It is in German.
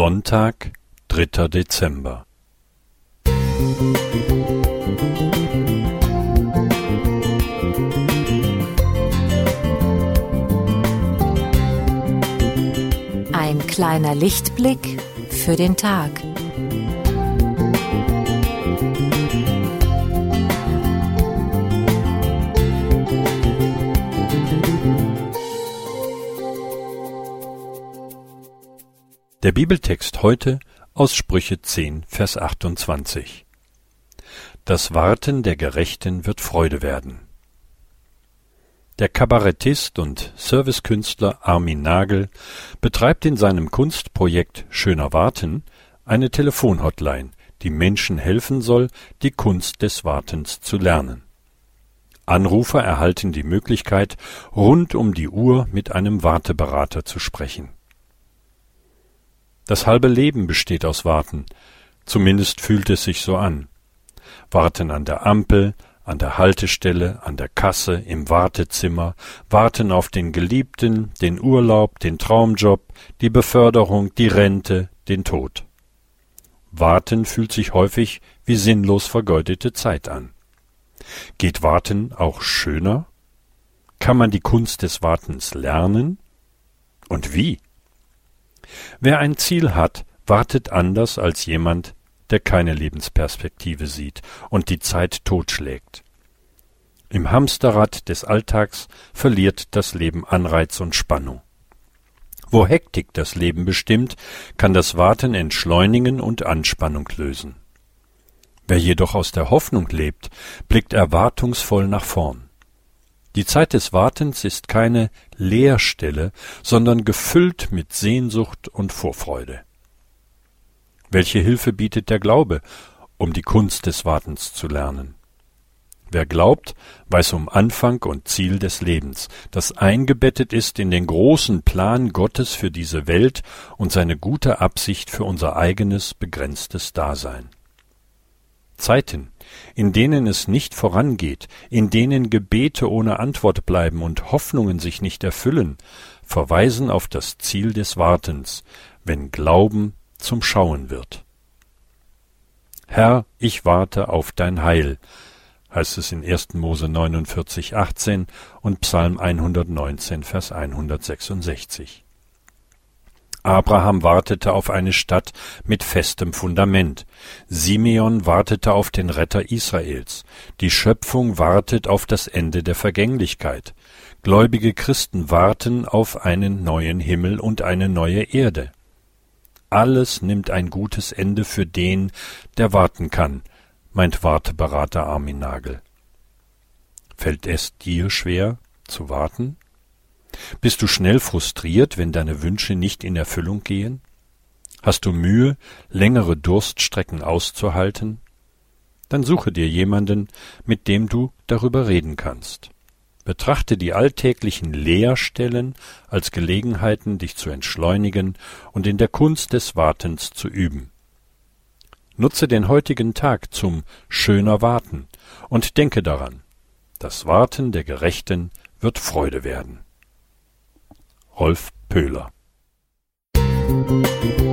Sonntag, dritter Dezember. Ein kleiner Lichtblick für den Tag. Der Bibeltext heute aus Sprüche 10, Vers 28. Das Warten der Gerechten wird Freude werden. Der Kabarettist und Servicekünstler Armin Nagel betreibt in seinem Kunstprojekt Schöner Warten eine Telefonhotline, die Menschen helfen soll, die Kunst des Wartens zu lernen. Anrufer erhalten die Möglichkeit, rund um die Uhr mit einem Warteberater zu sprechen. Das halbe Leben besteht aus Warten. Zumindest fühlt es sich so an. Warten an der Ampel, an der Haltestelle, an der Kasse, im Wartezimmer, warten auf den Geliebten, den Urlaub, den Traumjob, die Beförderung, die Rente, den Tod. Warten fühlt sich häufig wie sinnlos vergeudete Zeit an. Geht Warten auch schöner? Kann man die Kunst des Wartens lernen? Und wie? Wer ein Ziel hat, wartet anders als jemand, der keine Lebensperspektive sieht und die Zeit totschlägt. Im Hamsterrad des Alltags verliert das Leben Anreiz und Spannung. Wo Hektik das Leben bestimmt, kann das Warten entschleunigen und Anspannung lösen. Wer jedoch aus der Hoffnung lebt, blickt erwartungsvoll nach vorn. Die Zeit des Wartens ist keine Leerstelle, sondern gefüllt mit Sehnsucht und Vorfreude. Welche Hilfe bietet der Glaube, um die Kunst des Wartens zu lernen? Wer glaubt, weiß um Anfang und Ziel des Lebens, das eingebettet ist in den großen Plan Gottes für diese Welt und seine gute Absicht für unser eigenes begrenztes Dasein. Zeiten, in denen es nicht vorangeht, in denen Gebete ohne Antwort bleiben und Hoffnungen sich nicht erfüllen, verweisen auf das Ziel des Wartens, wenn Glauben zum Schauen wird. Herr, ich warte auf dein Heil, heißt es in 1. Mose 49, 18 und Psalm 119, Vers 166. Abraham wartete auf eine Stadt mit festem Fundament. Simeon wartete auf den Retter Israels. Die Schöpfung wartet auf das Ende der Vergänglichkeit. Gläubige Christen warten auf einen neuen Himmel und eine neue Erde. Alles nimmt ein gutes Ende für den, der warten kann, meint Warteberater Armin Nagel. Fällt es dir schwer zu warten? Bist du schnell frustriert, wenn deine Wünsche nicht in Erfüllung gehen? Hast du Mühe, längere Durststrecken auszuhalten? Dann suche dir jemanden, mit dem du darüber reden kannst. Betrachte die alltäglichen Leerstellen als Gelegenheiten, dich zu entschleunigen und in der Kunst des Wartens zu üben. Nutze den heutigen Tag zum schöner Warten und denke daran, das Warten der Gerechten wird Freude werden. Rolf Pöhler. Musik